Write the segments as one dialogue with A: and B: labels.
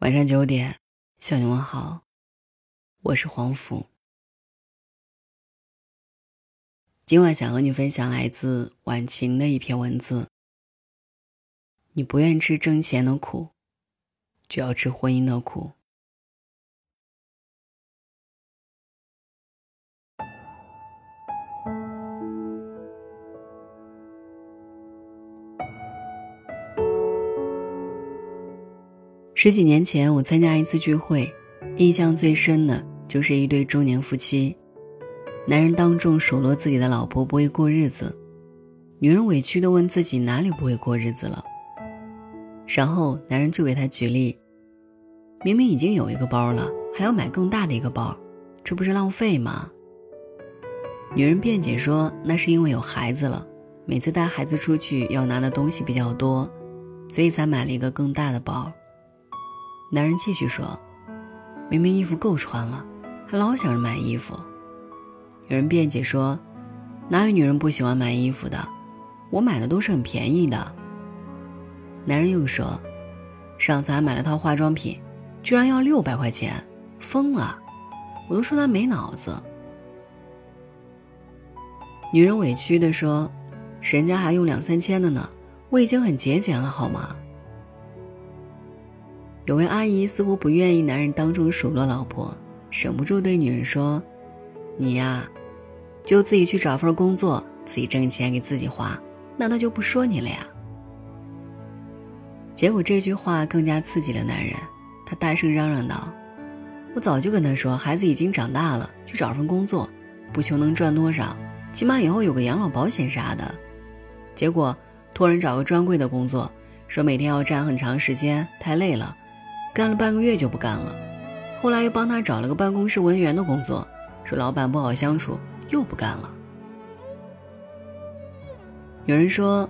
A: 晚上九点，向你问好，我是黄甫。今晚想和你分享来自晚晴的一篇文字。你不愿吃挣钱的苦，就要吃婚姻的苦。十几年前，我参加一次聚会，印象最深的就是一对中年夫妻。男人当众数落自己的老婆不会过日子，女人委屈地问自己哪里不会过日子了。然后男人就给她举例：明明已经有一个包了，还要买更大的一个包，这不是浪费吗？女人辩解说：“那是因为有孩子了，每次带孩子出去要拿的东西比较多，所以才买了一个更大的包。”男人继续说：“明明衣服够穿了，还老想着买衣服。”有人辩解说：“哪有女人不喜欢买衣服的？我买的都是很便宜的。”男人又说：“上次还买了套化妆品，居然要六百块钱，疯了！我都说他没脑子。”女人委屈的说：“人家还用两三千的呢，我已经很节俭了，好吗？”有位阿姨似乎不愿意男人当众数落老婆，忍不住对女人说：“你呀，就自己去找份工作，自己挣钱给自己花，那他就不说你了呀。”结果这句话更加刺激了男人，他大声嚷嚷道：“我早就跟他说，孩子已经长大了，去找份工作，不求能赚多少，起码以后有个养老保险啥的。结果托人找个专柜的工作，说每天要站很长时间，太累了。”干了半个月就不干了，后来又帮他找了个办公室文员的工作，说老板不好相处，又不干了。有人说，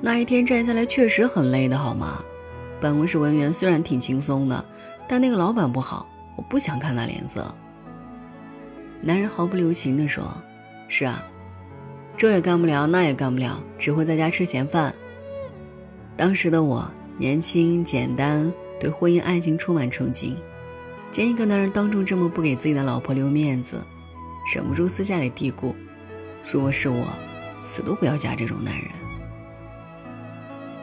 A: 那一天站下来确实很累的，好吗？办公室文员虽然挺轻松的，但那个老板不好，我不想看他脸色。男人毫不留情地说：“是啊，这也干不了，那也干不了，只会在家吃闲饭。”当时的我年轻简单。对婚姻爱情充满憧憬，见一个男人当众这么不给自己的老婆留面子，忍不住私下里嘀咕：如果是我，死都不要嫁这种男人。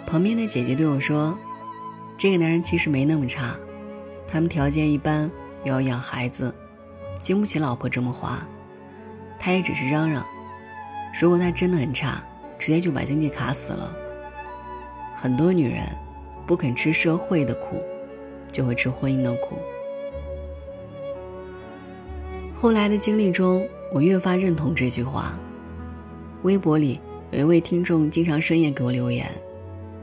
A: 旁边的姐姐对我说：“这个男人其实没那么差，他们条件一般，又要养孩子，经不起老婆这么花。他也只是嚷嚷，如果他真的很差，直接就把经济卡死了。很多女人。”不肯吃社会的苦，就会吃婚姻的苦。后来的经历中，我越发认同这句话。微博里有一位听众经常深夜给我留言，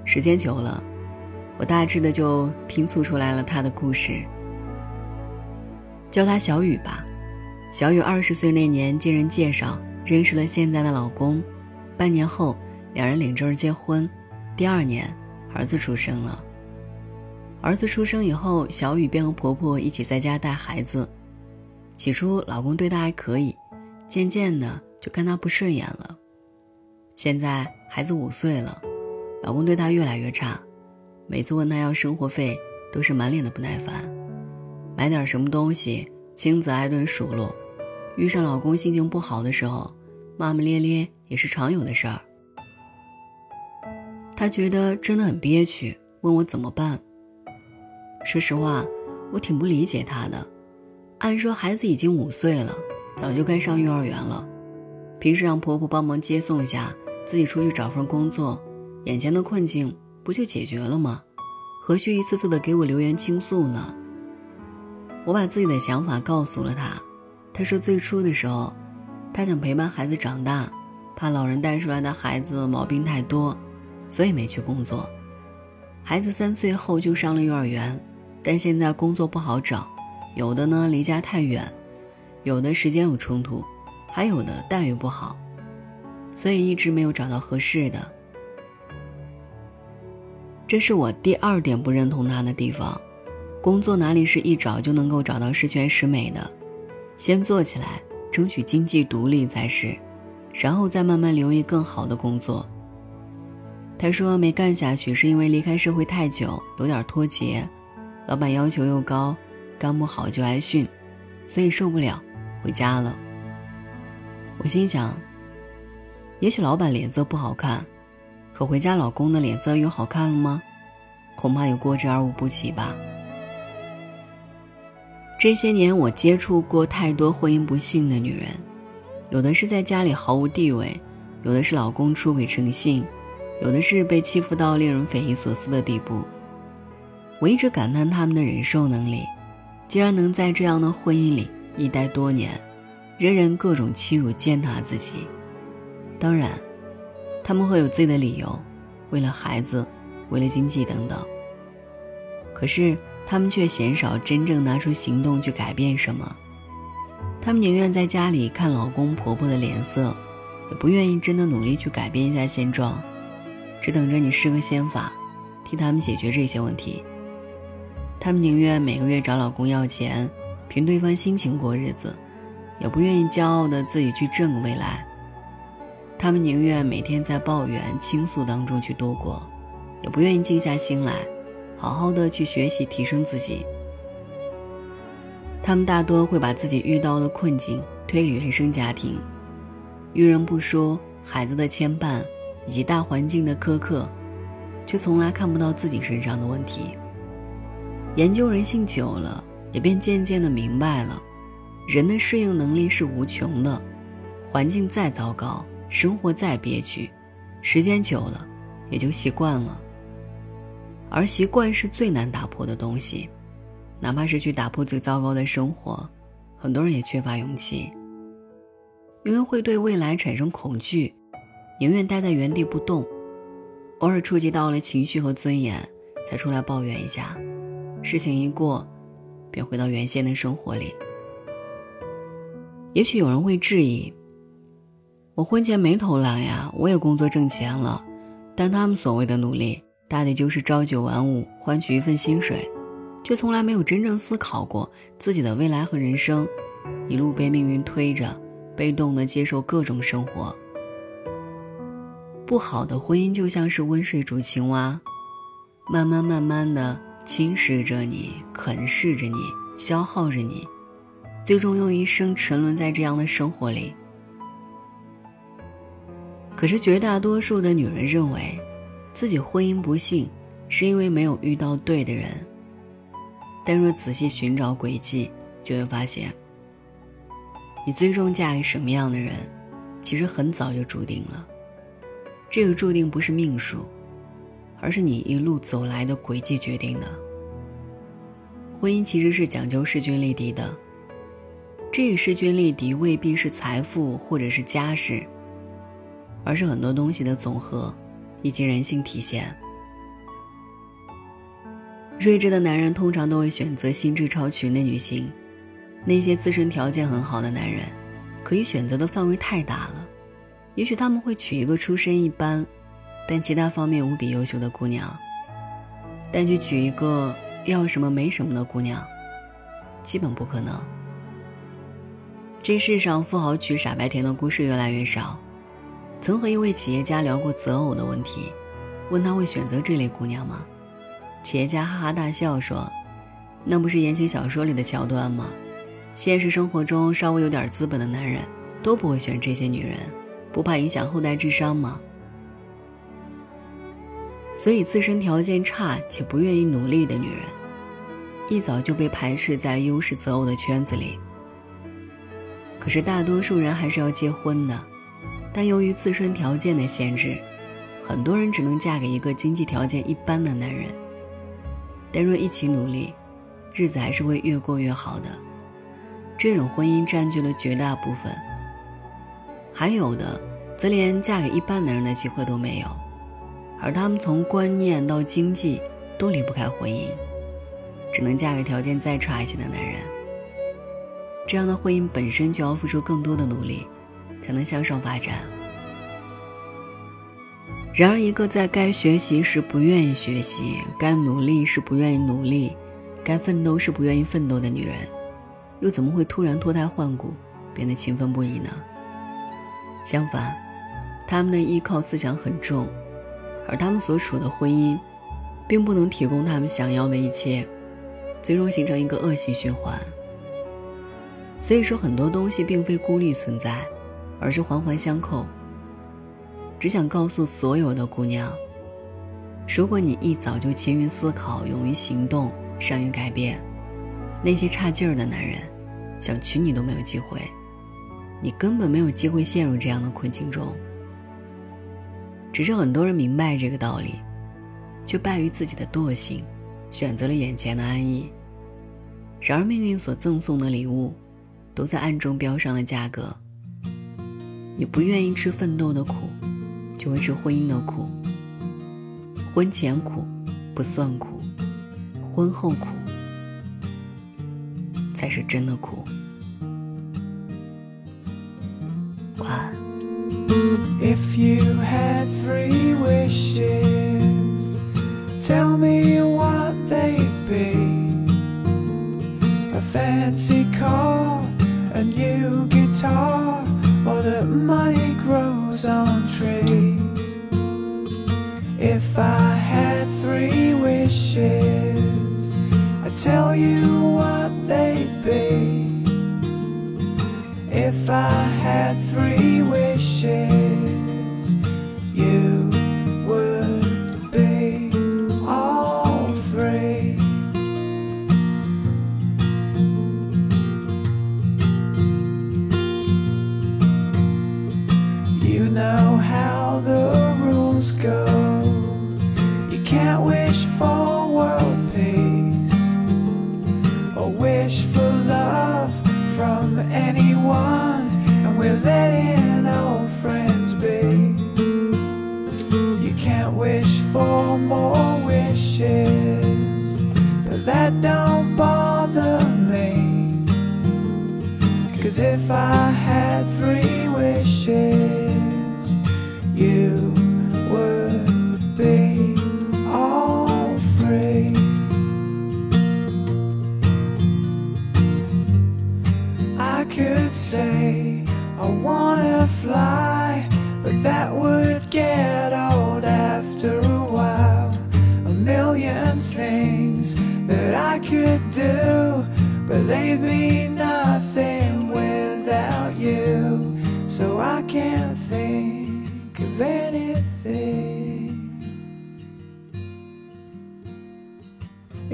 A: 时间久了，我大致的就拼凑出来了他的故事。叫他小雨吧。小雨二十岁那年经人介绍认识了现在的老公，半年后两人领证结婚，第二年。儿子出生了。儿子出生以后，小雨便和婆婆一起在家带孩子。起初，老公对她还可以，渐渐的就看她不顺眼了。现在孩子五岁了，老公对她越来越差，每次问她要生活费，都是满脸的不耐烦。买点什么东西，亲自挨顿数落。遇上老公心情不好的时候，骂骂咧咧也是常有的事儿。他觉得真的很憋屈，问我怎么办。说实话，我挺不理解他的。按说孩子已经五岁了，早就该上幼儿园了，平时让婆婆帮忙接送一下，自己出去找份工作，眼前的困境不就解决了吗？何须一次次的给我留言倾诉呢？我把自己的想法告诉了他，他说最初的时候，他想陪伴孩子长大，怕老人带出来的孩子毛病太多。所以没去工作，孩子三岁后就上了幼儿园，但现在工作不好找，有的呢离家太远，有的时间有冲突，还有的待遇不好，所以一直没有找到合适的。这是我第二点不认同他的地方，工作哪里是一找就能够找到十全十美的，先做起来，争取经济独立才是，然后再慢慢留意更好的工作。他说没干下去是因为离开社会太久，有点脱节，老板要求又高，干不好就挨训，所以受不了，回家了。我心想，也许老板脸色不好看，可回家老公的脸色又好看了吗？恐怕有过之而无不及吧。这些年，我接触过太多婚姻不幸的女人，有的是在家里毫无地位，有的是老公出轨成性，有的是被欺负到令人匪夷所思的地步。我一直感叹他们的忍受能力，竟然能在这样的婚姻里一待多年，人人各种欺辱践踏自己。当然，他们会有自己的理由，为了孩子，为了经济等等。可是。他们却鲜少真正拿出行动去改变什么，他们宁愿在家里看老公婆婆的脸色，也不愿意真的努力去改变一下现状，只等着你施个仙法，替他们解决这些问题。他们宁愿每个月找老公要钱，凭对方心情过日子，也不愿意骄傲的自己去挣个未来。他们宁愿每天在抱怨倾诉当中去度过，也不愿意静下心来。好好的去学习提升自己。他们大多会把自己遇到的困境推给原生家庭，遇人不说，孩子的牵绊以及大环境的苛刻，却从来看不到自己身上的问题。研究人性久了，也便渐渐的明白了，人的适应能力是无穷的，环境再糟糕，生活再憋屈，时间久了，也就习惯了。而习惯是最难打破的东西，哪怕是去打破最糟糕的生活，很多人也缺乏勇气，因为会对未来产生恐惧，宁愿待在原地不动，偶尔触及到了情绪和尊严，才出来抱怨一下，事情一过，便回到原先的生活里。也许有人会质疑，我婚前没偷懒呀，我也工作挣钱了，但他们所谓的努力。大抵就是朝九晚五换取一份薪水，却从来没有真正思考过自己的未来和人生，一路被命运推着，被动的接受各种生活。不好的婚姻就像是温水煮青蛙，慢慢慢慢的侵蚀着你，啃噬着你，消耗着你，最终用一生沉沦在这样的生活里。可是绝大多数的女人认为。自己婚姻不幸，是因为没有遇到对的人。但若仔细寻找轨迹，就会发现，你最终嫁给什么样的人，其实很早就注定了。这个注定不是命数，而是你一路走来的轨迹决定的。婚姻其实是讲究势均力敌的，这个势均力敌未必是财富或者是家世，而是很多东西的总和。以及人性体现。睿智的男人通常都会选择心智超群的女性，那些自身条件很好的男人，可以选择的范围太大了。也许他们会娶一个出身一般，但其他方面无比优秀的姑娘，但去娶一个要什么没什么的姑娘，基本不可能。这世上富豪娶傻白甜的故事越来越少。曾和一位企业家聊过择偶的问题，问他会选择这类姑娘吗？企业家哈哈大笑说：“那不是言情小说里的桥段吗？现实生活中稍微有点资本的男人都不会选这些女人，不怕影响后代智商吗？”所以，自身条件差且不愿意努力的女人，一早就被排斥在优势择偶的圈子里。可是，大多数人还是要结婚的。但由于自身条件的限制，很多人只能嫁给一个经济条件一般的男人。但若一起努力，日子还是会越过越好的。这种婚姻占据了绝大部分，还有的则连嫁给一般男人的机会都没有，而他们从观念到经济都离不开婚姻，只能嫁给条件再差一些的男人。这样的婚姻本身就要付出更多的努力。才能向上发展。然而，一个在该学习时不愿意学习，该努力时不愿意努力，该奋斗时不愿意奋斗的女人，又怎么会突然脱胎换骨，变得勤奋不已呢？相反，他们的依靠思想很重，而他们所处的婚姻，并不能提供他们想要的一切，最终形成一个恶性循环。所以说，很多东西并非孤立存在，而是环环相扣。只想告诉所有的姑娘：如果你一早就勤于思考、勇于行动、善于改变，那些差劲儿的男人，想娶你都没有机会。你根本没有机会陷入这样的困境中。只是很多人明白这个道理，却败于自己的惰性，选择了眼前的安逸。然而命运所赠送的礼物，都在暗中标上了价格。你不愿意吃奋斗的苦，就会吃婚姻的苦。婚前苦不算苦，婚后苦才是真的苦。
B: If you had three wishes, tell me what they'd be. A fancy car, a new guitar, or that money grows on trees. If I had three wishes, I'd tell you what they'd be. If I had three wishes,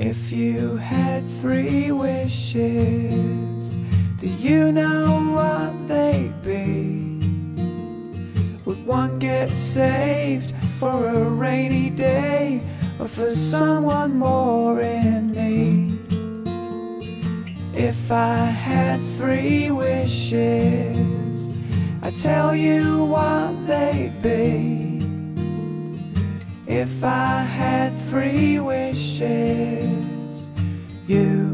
B: If you had three wishes, do you know what they'd be? Would one get saved for a rainy day or for someone more in need? If I had three wishes, I'd tell you what they'd be. If I had three wishes, you